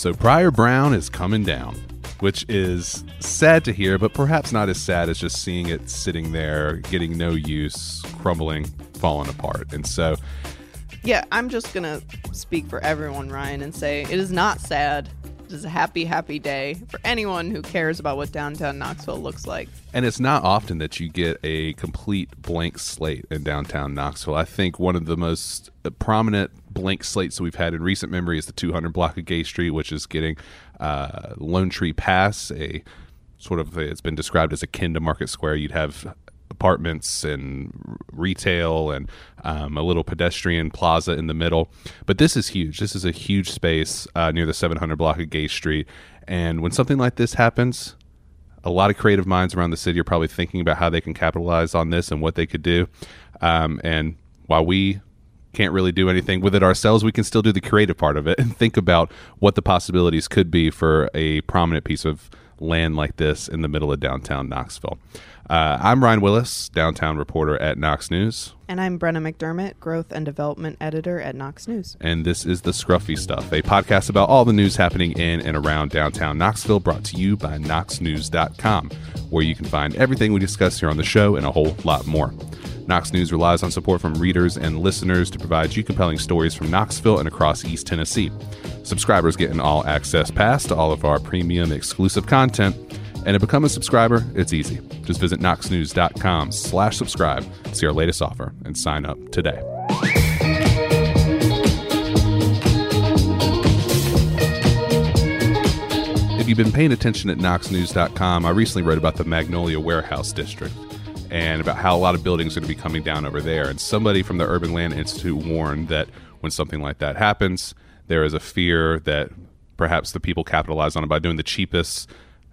So Pryor Brown is coming down, which is sad to hear, but perhaps not as sad as just seeing it sitting there, getting no use, crumbling, falling apart. And so, Yeah, I'm just gonna speak for everyone, Ryan, and say it is not sad. Is a happy, happy day for anyone who cares about what downtown Knoxville looks like. and it's not often that you get a complete blank slate in downtown Knoxville. I think one of the most prominent blank slates that we've had in recent memory is the 200 block of Gay Street, which is getting uh, Lone Tree Pass, a sort of it's been described as akin to Market Square. You'd have apartments and retail and um, a little pedestrian plaza in the middle. But this is huge. This is a huge space uh, near the 700 block of Gay Street. And when something like this happens, a lot of creative minds around the city are probably thinking about how they can capitalize on this and what they could do. Um, and while we can't really do anything with it ourselves, we can still do the creative part of it and think about what the possibilities could be for a prominent piece of land like this in the middle of downtown Knoxville. Uh, I'm Ryan Wilusz, downtown reporter at Knox News, And I'm Brenna McDermott, growth and development editor at Knox News. and this is The Scruffy Stuff, a podcast about all the news happening in and around downtown Knoxville, brought to you by KnoxNews.com, where you can find everything we discuss here on the show and a whole lot more. Knox News relies on support from readers and listeners to provide you compelling stories from Knoxville and across East Tennessee. Subscribers get an all access pass to all of our premium exclusive content. And to become a subscriber, it's easy. Just visit knoxnews.com slash subscribe to see our latest offer and sign up today. If you've been paying attention at knoxnews.com, I recently wrote about the Magnolia Warehouse District and about how a lot of buildings are going to be coming down over there. And somebody from the Urban Land Institute warned that when something like that happens, there is a fear that perhaps the people capitalize on it by doing the cheapest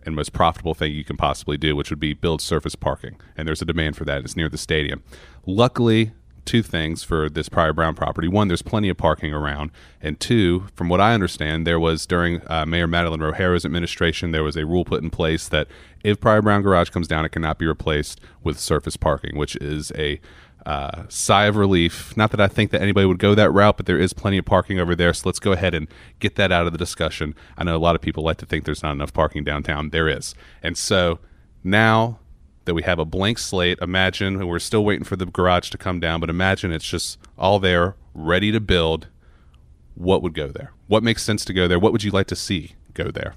and most profitable thing you can possibly do, which would be build surface parking. And there's a demand for that. It's near the stadium. Luckily, two things for this Pryor Brown property. One, there's plenty of parking around. And two, from what I understand, there was during uh, Mayor Madeline Rogero's administration, there was a rule put in place that if Pryor Brown Garage comes down, it cannot be replaced with surface parking, which is a uh, sigh of relief. Not that I think that anybody would go that route, but there is plenty of parking over there. So let's go ahead and get that out of the discussion. I know a lot of people like to think there's not enough parking downtown. There is. And so now that we have a blank slate, imagine we're still waiting for the garage to come down, but imagine it's just all there, ready to build. What would go there? What makes sense to go there? What would you like to see go there?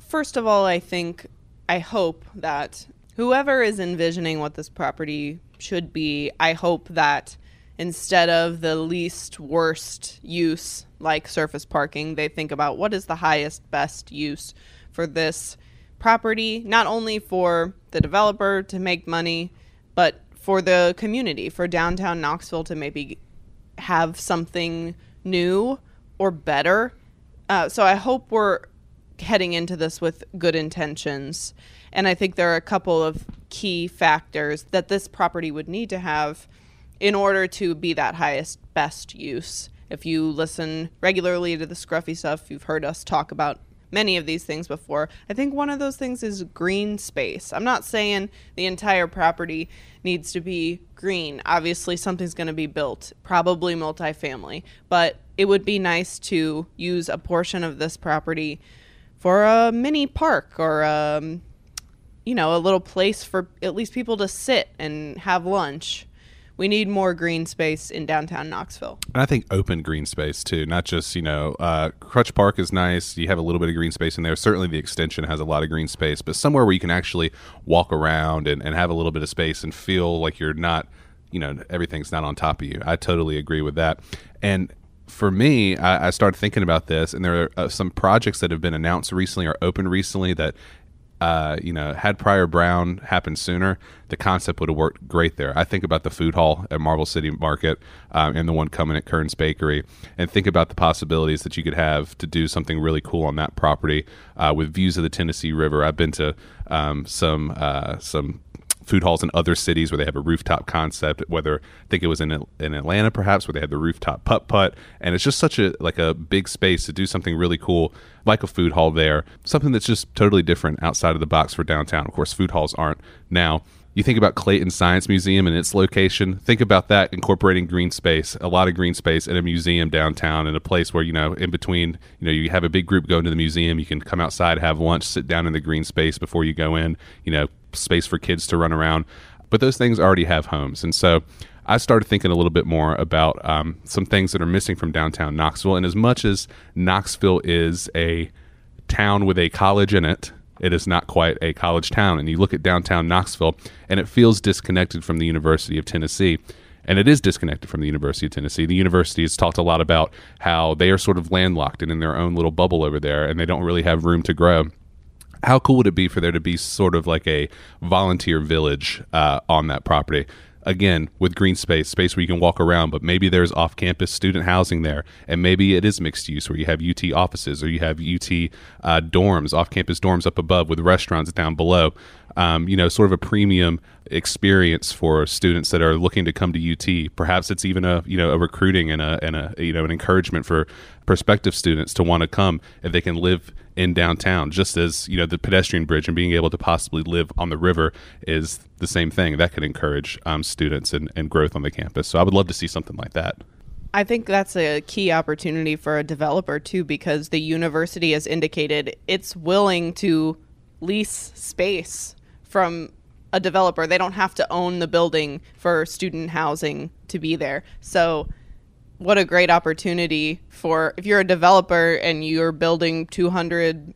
First of all, I think, I hope that whoever is envisioning what this property should be, I hope that instead of the least worst use, like surface parking, they think about what is the highest, best use for this property, not only for the developer to make money, but for the community, for downtown Knoxville to maybe have something new or better. Uh, so I hope we're heading into this with good intentions. And I think there are a couple of key factors that this property would need to have in order to be that highest, best use. If you listen regularly to the scruffy stuff, you've heard us talk about many of these things before. I think one of those things is green space. I'm not saying the entire property needs to be green. Obviously, something's going to be built, probably multifamily, but it would be nice to use a portion of this property for a mini park or um, you know, a little place for at least people to sit and have lunch. We need more green space in downtown Knoxville. And I think open green space too, not just you know, uh, Krutch Park is nice. You have a little bit of green space in there. Certainly, the extension has a lot of green space, but somewhere where you can actually walk around and, and have a little bit of space and feel like you're not, you know, everything's not on top of you. I totally agree with that. And for me, I, I started thinking about this, and there are uh, some projects that have been announced recently or opened recently that uh, you know, had Pryor Brown happened sooner, the concept would have worked great there. I think about the food hall at Marble City Market um, and the one coming at Kern's Bakery, and think about the possibilities that you could have to do something really cool on that property uh, with views of the Tennessee River. I've been to um, some uh, some food halls in other cities where they have a rooftop concept. Whether I think it was in in Atlanta, perhaps where they had the rooftop putt putt, and it's just such a like a big space to do something really cool, like a food hall there. Something that's just totally different outside of the box for downtown. Of course, food halls aren't now you think about Clayton Science Museum and its location. Think about that incorporating green space, a lot of green space in a museum downtown, in a place where you know, in between, you know, you have a big group going to the museum. You can come outside, have lunch, sit down in the green space before you go in. You know, space for kids to run around. But those things already have homes, and so I started thinking a little bit more about um, some things that are missing from downtown Knoxville. And as much as Knoxville is a town with a college in it, it is not quite a college town. And you look at downtown Knoxville, and it feels disconnected from the University of Tennessee. And it is disconnected from the University of Tennessee. The university has talked a lot about how they are sort of landlocked and in their own little bubble over there, and they don't really have room to grow. How cool would it be for there to be sort of like a volunteer village uh, on that property? again with green space space where you can walk around but maybe there's off-campus student housing there and maybe it is mixed use where you have ut offices or you have ut uh, dorms off-campus dorms up above with restaurants down below um, you know sort of a premium experience for students that are looking to come to ut perhaps it's even a you know a recruiting and a, and a you know an encouragement for prospective students to want to come if they can live in downtown just as you know the pedestrian bridge and being able to possibly live on the river is the same thing that could encourage um, students and, and growth on the campus so i would love to see something like that I think that's a key opportunity for a developer too, because the university has indicated it's willing to lease space from a developer. They don't have to own the building for student housing to be there. So what a great opportunity for if you're a developer and you're building 200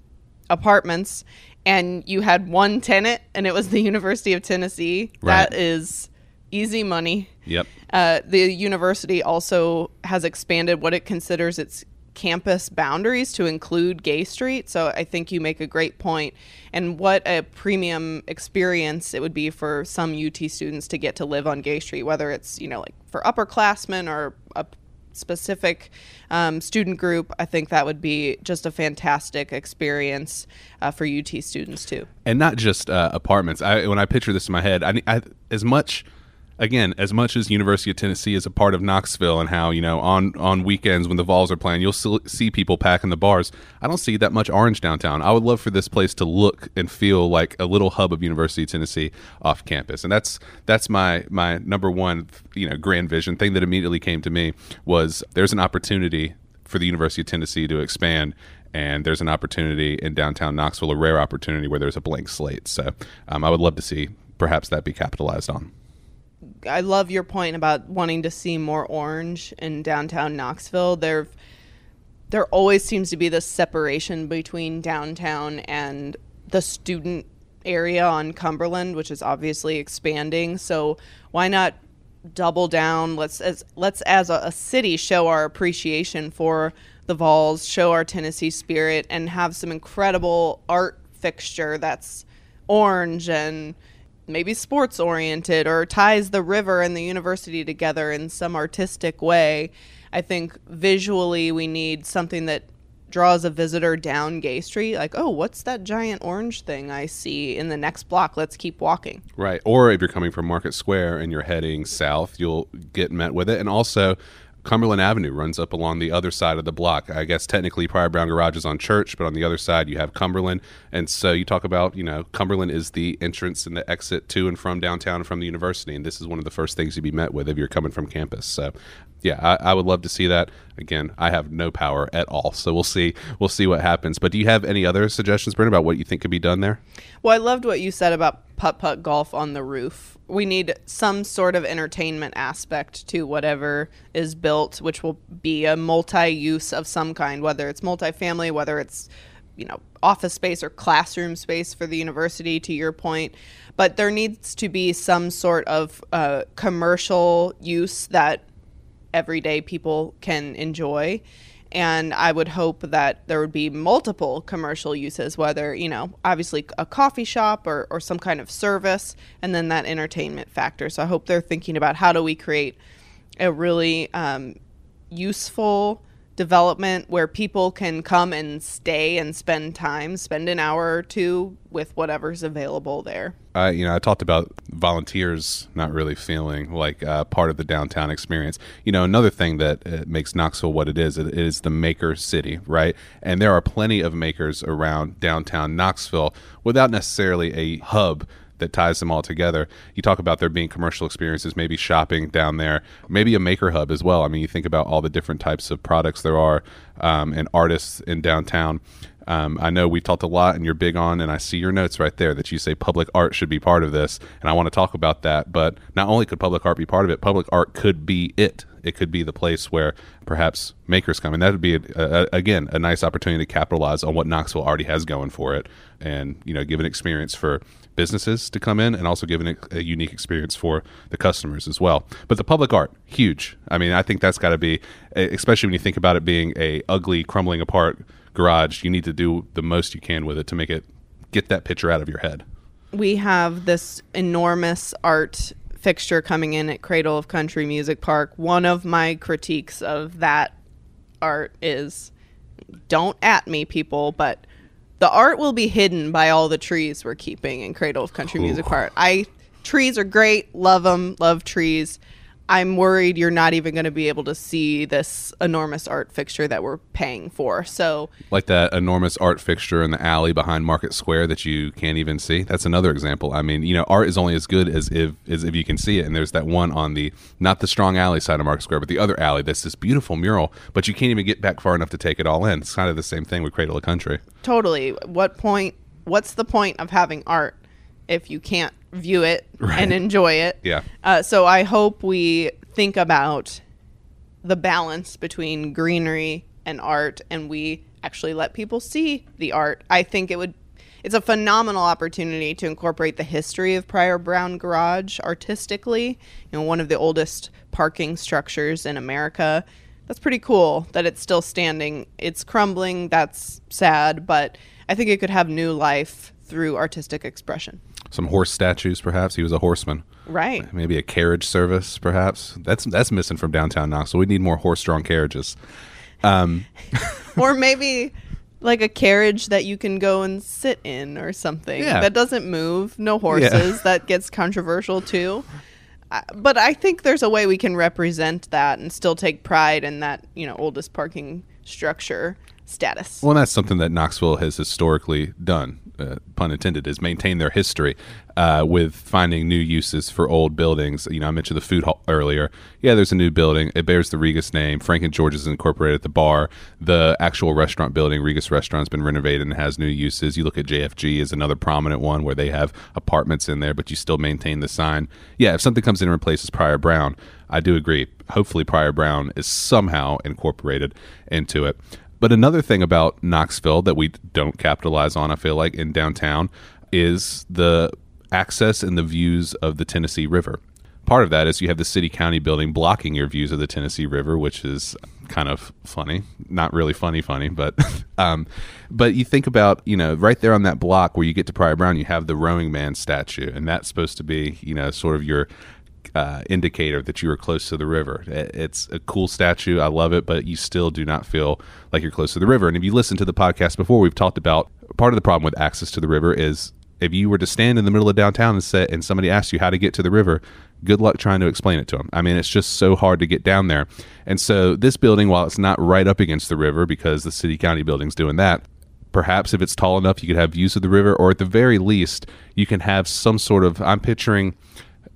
apartments and you had one tenant and it was the University of Tennessee. Right. That is easy money. Yep. Uh, the university also has expanded what it considers its campus boundaries to include Gay Street. So I think you make a great point. And what a premium experience it would be for some UT students to get to live on Gay Street, whether it's, you know, like for upperclassmen or a specific um, student group, I think that would be just a fantastic experience uh, for UT students too. And not just uh, apartments. I, when I picture this in my head, I, I as much again, as much as University of Tennessee is a part of Knoxville and how, you know, on, on weekends when the Vols are playing, you'll see people packing the bars. I don't see that much orange downtown. I would love for this place to look and feel like a little hub of University of Tennessee off campus. And that's that's my my number one, you know, grand vision thing that immediately came to me was there's an opportunity for the University of Tennessee to expand and there's an opportunity in downtown Knoxville, a rare opportunity where there's a blank slate. So um, I would love to see perhaps that be capitalized on. I love your point about wanting to see more orange in downtown Knoxville. There, there always seems to be this separation between downtown and the student area on Cumberland, which is obviously expanding. So why not double down? Let's as let's as a, a city show our appreciation for the Vols, show our Tennessee spirit, and have some incredible art fixture that's orange and maybe sports oriented or ties the river and the university together in some artistic way. I think visually we need something that draws a visitor down Gay Street, like, oh, what's that giant orange thing I see in the next block? Let's keep walking. Right. Or if you're coming from Market Square and you're heading south, you'll get met with it. And also, Cumberland Avenue runs up along the other side of the block. I guess technically Pryor Brown Garage is on Church, but on the other side you have Cumberland. And so you talk about, you know, Cumberland is the entrance and the exit to and from downtown from the university. And this is one of the first things you'd be met with if you're coming from campus. So yeah, I, I, would love to see that. Again, I have no power at all, so we'll see. We'll see what happens. But do you have any other suggestions, Brent, about what you think could be done there? Well, I loved what you said about putt putt golf on the roof. We need some sort of entertainment aspect to whatever is built, which will be a multi-use of some kind, whether it's multifamily, whether it's you know office space or classroom space for the university. To your point, but there needs to be some sort of uh, commercial use that everyday people can enjoy. And I would hope that there would be multiple commercial uses, whether, you know, obviously a coffee shop or, or some kind of service, and then that entertainment factor. So I hope they're thinking about how do we create a really um, useful, development where people can come and stay and spend time, spend an hour or two with whatever's available there. I, you know, I talked about volunteers not really feeling like uh, part of the downtown experience. You know, another thing that uh, makes Knoxville what it is, it is the maker city, right? And there are plenty of makers around downtown Knoxville without necessarily a hub that ties them all together. You talk about there being commercial experiences, maybe shopping down there, maybe a maker hub as well. I mean, you think about all the different types of products there are um, and artists in downtown. Um, I know we've talked a lot and you're big on, and I see your notes right there that you say public art should be part of this. And I want to talk about that. But not only could public art be part of it, public art could be it. It could be the place where perhaps makers come. And that would be, a, a, again, a nice opportunity to capitalize on what Knoxville already has going for it and, you know, give an experience for businesses to come in and also give a, a unique experience for the customers as well. But the public art, huge. I mean, I think that's got to be, especially when you think about it being a ugly, crumbling apart garage, you need to do the most you can with it to make it get that picture out of your head. We have this enormous art fixture coming in at Cradle of Country Music Park. One of my critiques of that art is don't at me, people, but the art will be hidden by all the trees we're keeping in Cradle of Country Ooh. Music Park. I trees are great, love them, love trees. I'm worried you're not even going to be able to see this enormous art fixture that we're paying for. So, like that enormous art fixture in the alley behind Market Square that you can't even see. That's another example. I mean, you know, art is only as good as if as if you can see it. And there's that one on the not the strong alley side of Market Square, but the other alley that's this beautiful mural, but you can't even get back far enough to take it all in. It's kind of the same thing with Cradle of Country. Totally. What point? What's the point of having art if you can't view it right. and enjoy it. Yeah. Uh, so I hope we think about the balance between greenery and art and we actually let people see the art. I think it would it's a phenomenal opportunity to incorporate the history of Pryor Brown Garage artistically. You know, one of the oldest parking structures in America. That's pretty cool that it's still standing. It's crumbling, that's sad, but I think it could have new life through artistic expression some horse statues, perhaps. He was a horseman. Right. Maybe a carriage service, perhaps. That's that's missing from downtown Knoxville. We need more horse-drawn carriages. Um. or maybe like a carriage that you can go and sit in or something yeah. that doesn't move, no horses. Yeah. That gets controversial too. Uh, but I think there's a way we can represent that and still take pride in that, you know, oldest parking structure status. Well, that's something that Knoxville has historically done uh, pun intended, is maintain their history uh, with finding new uses for old buildings. You know, I mentioned the food hall earlier. Yeah, there's a new building. It bears the Regas name. Frank and George is incorporated at the bar. The actual restaurant building, Regas Restaurant, has been renovated and has new uses. You look at JFG as another prominent one where they have apartments in there, but you still maintain the sign. Yeah, if something comes in and replaces Pryor Brown, I do agree. Hopefully, Pryor Brown is somehow incorporated into it. But another thing about Knoxville that we don't capitalize on, I feel like, in downtown is the access and the views of the Tennessee River. Part of that is you have the city county building blocking your views of the Tennessee River, which is kind of funny. Not really funny, funny, but um, but you think about you know right there on that block where you get to Pryor Brown, you have the rowing man statue, and that's supposed to be you know sort of your uh, indicator that you are close to the river. It's a cool statue. I love it, but you still do not feel like you're close to the river. And if you listen to the podcast before, we've talked about part of the problem with access to the river is if you were to stand in the middle of downtown and say, and somebody asked you how to get to the river, good luck trying to explain it to them. I mean, it's just so hard to get down there. And so this building, while it's not right up against the river because the city county building's doing that, perhaps if it's tall enough, you could have views of the river, or at the very least, you can have some sort of. I'm picturing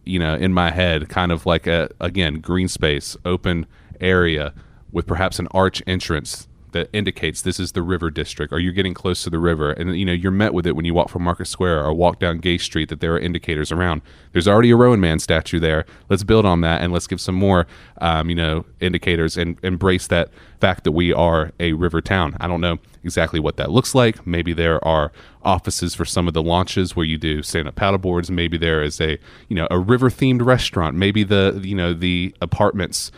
you know, in my head, kind of like a again green space, open area with perhaps an arch entrance that indicates this is the river district. Or you're getting close to the river? And you know you're met with it when you walk from market square or walk down gay street that there are indicators around. There's already a rowing man statue there. Let's build on that and let's give some more um, you know indicators and embrace that fact that we are a river town. I don't know exactly what that looks like. Maybe there are offices for some of the launches where you do stand up paddleboards. Maybe there is a you know a river themed restaurant. Maybe the you know the apartments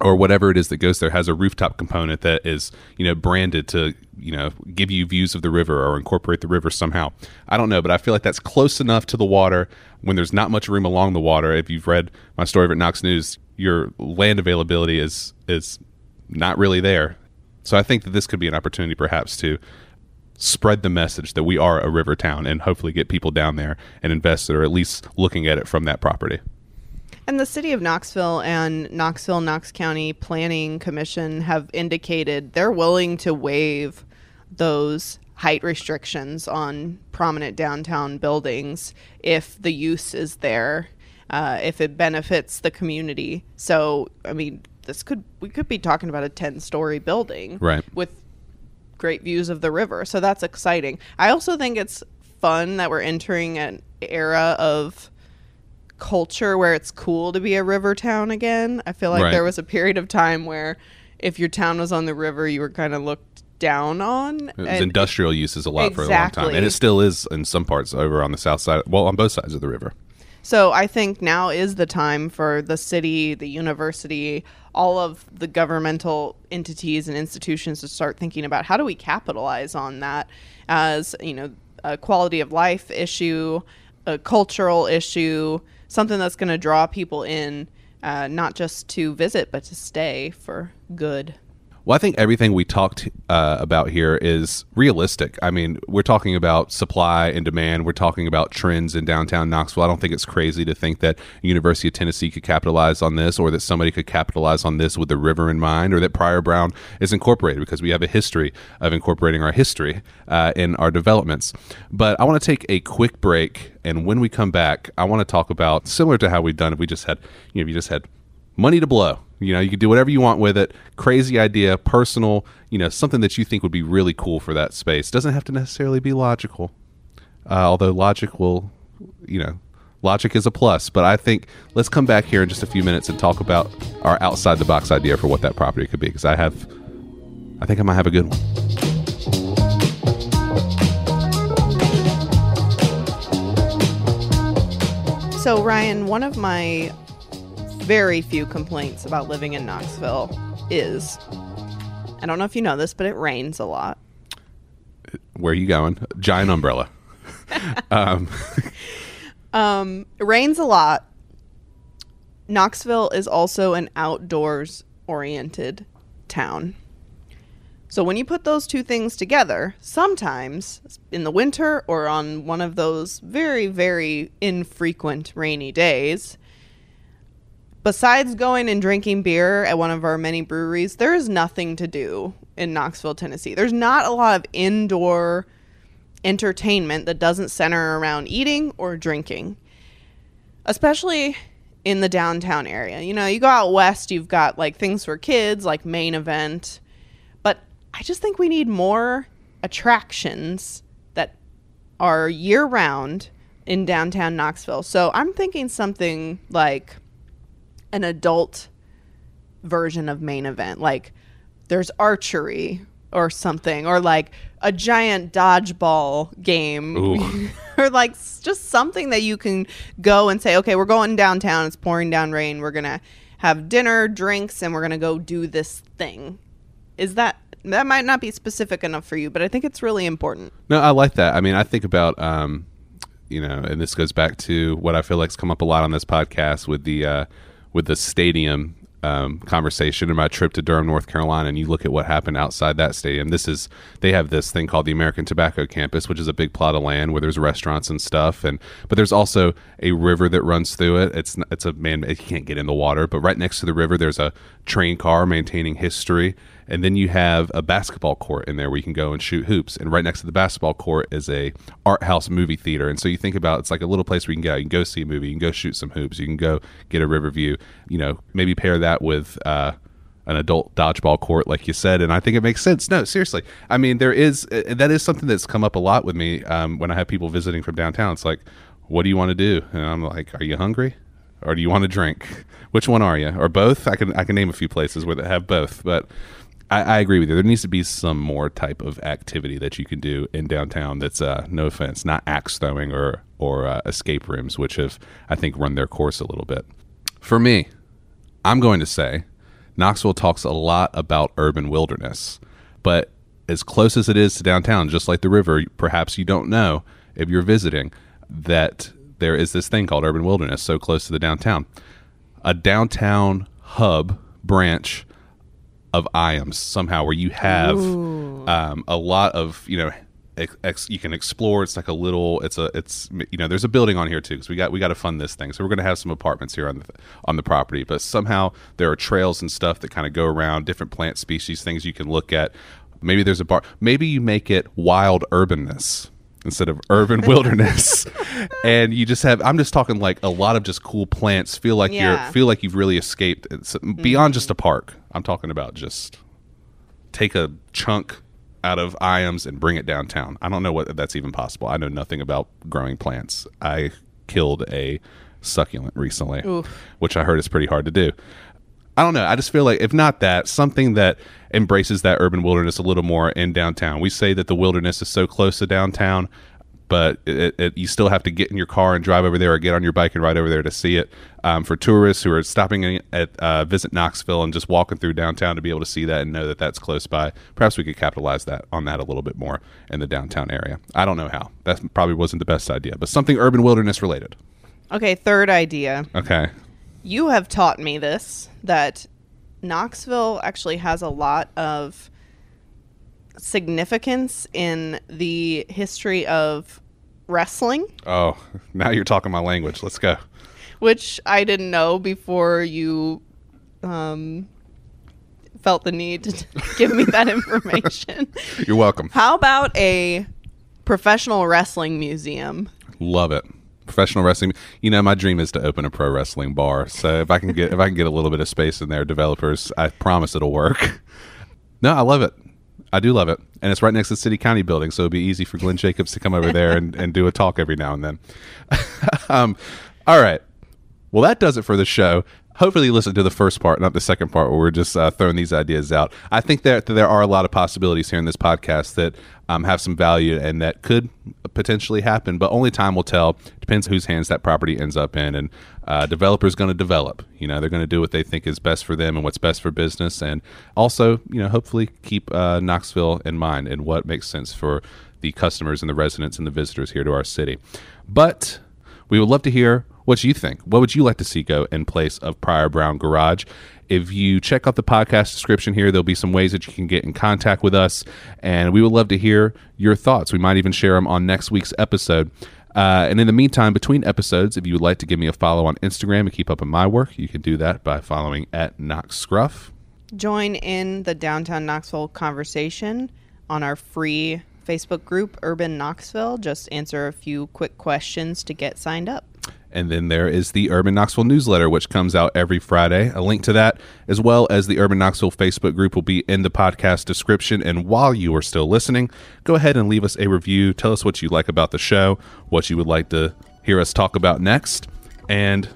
or whatever it is that goes there has a rooftop component that is you know branded to you know give you views of the river or incorporate the river somehow. I don't know but i feel like that's close enough to the water. When there's not much room along the water if you've read my story at knox news your land availability is is not really there. So i think that this could be an opportunity perhaps to spread the message that we are a river town and hopefully get people down there and invest or at least looking at it from that property and the city of Knoxville and Knoxville Knox County Planning Commission have indicated they're willing to waive those height restrictions on prominent downtown buildings if the use is there, uh, if it benefits the community. So, I mean, this could we could be talking about a 10 story building Right. with great views of the river. So that's exciting. I also think it's fun that we're entering an era of culture where it's cool to be a river town again. I feel like Right. there was a period of time where if your town was on the river, you were kind of looked down on. It was industrial uses a lot for a long time, and it still is in some parts over on the south side. Well, on both sides of the river. So I think now is the time for the city, the university, all of the governmental entities and institutions to start thinking about how do we capitalize on that as, you know, a quality of life issue, a cultural issue, something that's going to draw people in uh, not just to visit but to stay for good. Well, I think everything we talked uh, about here is realistic. I mean, we're talking about supply and demand. We're talking about trends in downtown Knoxville. I don't think it's crazy to think that University of Tennessee could capitalize on this, or that somebody could capitalize on this with the river in mind, or that Pryor Brown is incorporated because we have a history of incorporating our history uh, in our developments. But I want to take a quick break, and when we come back, I want to talk about similar to how we've done if we just had, you know, if you just had money to blow. You know, you can do whatever you want with it. Crazy idea, personal, you know, something that you think would be really cool for that space. Doesn't have to necessarily be logical. Uh, although logic will, you know, logic is a plus. But I think let's come back here in just a few minutes and talk about our outside the box idea for what that property could be. Because I have, I think I might have a good one. So, Ryan, one of my very few complaints about living in Knoxville is I don't know if you know this, but it rains a lot. Where are you going? Giant umbrella. um, Um, it rains a lot. Knoxville is also an outdoors oriented town. So when you put those two things together, sometimes in the winter or on one of those very, very infrequent rainy days, besides going and drinking beer at one of our many breweries, there is nothing to do in Knoxville, Tennessee. There's not a lot of indoor entertainment that doesn't center around eating or drinking, especially in the downtown area. You know, you go out west, you've got like things for kids, like main event, but I just think we need more attractions that are year round in downtown Knoxville. So I'm thinking something like an adult version of main event. Like there's archery or something, or like a giant dodgeball game, or like just something that you can go and say, okay, we're going downtown. It's pouring down rain. We're gonna have dinner, drinks, and we're gonna go do this thing. Is that that might not be specific enough for you, but I think it's really important. No, I like that. I mean, I think about, um, you know, and this goes back to what I feel like's come up a lot on this podcast with the uh, with the stadium um, conversation in my trip to Durham, North Carolina, and you look at what happened outside that stadium. This is they have this thing called the American Tobacco Campus, which is a big plot of land where there's restaurants and stuff, and but there's also a river that runs through it. It's it's a man you can't get in the water, but right next to the river there's a train car maintaining history. And then you have a basketball court in there where you can go and shoot hoops. And right next to the basketball court is a art house movie theater. And so you think about it's like a little place where you can go. You can go see a movie. You can go shoot some hoops. You can go get a river view. You know, maybe pair that with uh, an adult dodgeball court, like you said. And I think it makes sense. No, seriously. I mean, there is uh, that is something that's come up a lot with me um, when I have people visiting from downtown. It's like, what do you want to do? And I'm like, are you hungry? Or do you want to drink? Which one are you? Or both? I can I can name a few places where they have both, but I, I agree with you. There needs to be some more type of activity that you can do in downtown. That's uh, no offense, not axe throwing or or uh, escape rooms, which have I think run their course a little bit. For me, I'm going to say Knoxville talks a lot about urban wilderness, but as close as it is to downtown, just like the river, perhaps you don't know if you're visiting that there is this thing called urban wilderness so close to the downtown. A downtown hub branch of Ijams somehow where you have um, a lot of you know ex- you can explore it's like a little it's a it's you know there's a building on here too because we got we got to fund this thing so we're going to have some apartments here on the on the property but somehow there are trails and stuff that kind of go around different plant species things you can look at Maybe there's a bar. Maybe you make it wild urbanness instead of urban wilderness, and you just have. I'm just talking like a lot of just cool plants. Feel like Yeah. you're feel like you've really escaped. It's beyond just a park. I'm talking about just take a chunk out of Ijams and bring it downtown. I don't know what that's even possible. I know nothing about growing plants. I killed a succulent recently, Oof. which I heard is pretty hard to do. I don't know. I just feel like if not that, something that embraces that urban wilderness a little more in downtown. We say that the wilderness is so close to downtown, but it, it, you still have to get in your car and drive over there, or get on your bike and ride over there to see it. Um, for tourists who are stopping in at uh, visit Knoxville and just walking through downtown to be able to see that and know that that's close by, perhaps we could capitalize that on that a little bit more in the downtown area. I don't know how. That probably wasn't the best idea, but something urban wilderness related. Okay, third idea. Okay. You have taught me this that Knoxville actually has a lot of significance in the history of wrestling, Oh, now you're talking my language. Let's go. which I didn't know before you um, felt the need to give me that information. You're welcome. How about a professional wrestling museum? Love it. Professional wrestling. You know, my dream is to open a pro wrestling bar. So if I can get if I can get a little bit of space in there, developers, I promise it'll work. No, I love it. I do love it. And it's right next to the city county building, so it'd be easy for Glenn Jacobs to come over there and, and do a talk every now and then. um, all right. Well, that does it for the show. Hopefully, you listened to the first part, not the second part, where we're just uh, throwing these ideas out. I think that there are a lot of possibilities here in this podcast that um, have some value and that could potentially happen, but only time will tell. Depends whose hands that property ends up in, and uh, developers going to develop. You know, they're going to do what they think is best for them and what's best for business, and also, you know, hopefully keep uh, Knoxville in mind and what makes sense for the customers and the residents and the visitors here to our city. But we would love to hear what you think. What would you like to see go in place of Pryor Brown Garage? If you check out the podcast description here, there'll be some ways that you can get in contact with us, and we would love to hear your thoughts. We might even share them on next week's episode. Uh, and in the meantime, between episodes, if you would like to give me a follow on Instagram and keep up with my work, you can do that by following at Knox Scruff. Join in the downtown Knoxville conversation on our free Facebook group, Urban Knoxville. Just answer a few quick questions to get signed up. And then there is the Urban Knoxville newsletter, which comes out every Friday. A link to that, as well as the Urban Knoxville Facebook group, will be in the podcast description. And while you are still listening, go ahead and leave us a review. Tell us what you like about the show, what you would like to hear us talk about next. And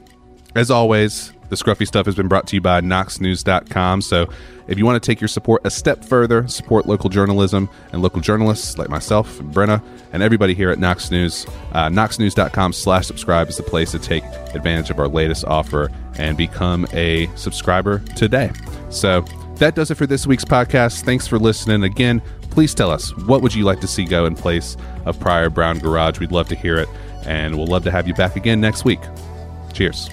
as always, the Scruffy stuff has been brought to you by KnoxNews.com. So if you want to take your support a step further, support local journalism and local journalists like myself and Brenna and everybody here at Knox News, uh, KnoxNews.com slash subscribe is the place to take advantage of our latest offer and become a subscriber today. So that does it for this week's podcast. Thanks for listening. Again, please tell us what would you like to see go in place of Pryor Brown Garage? We'd love to hear it, and we'll love to have you back again next week. Cheers.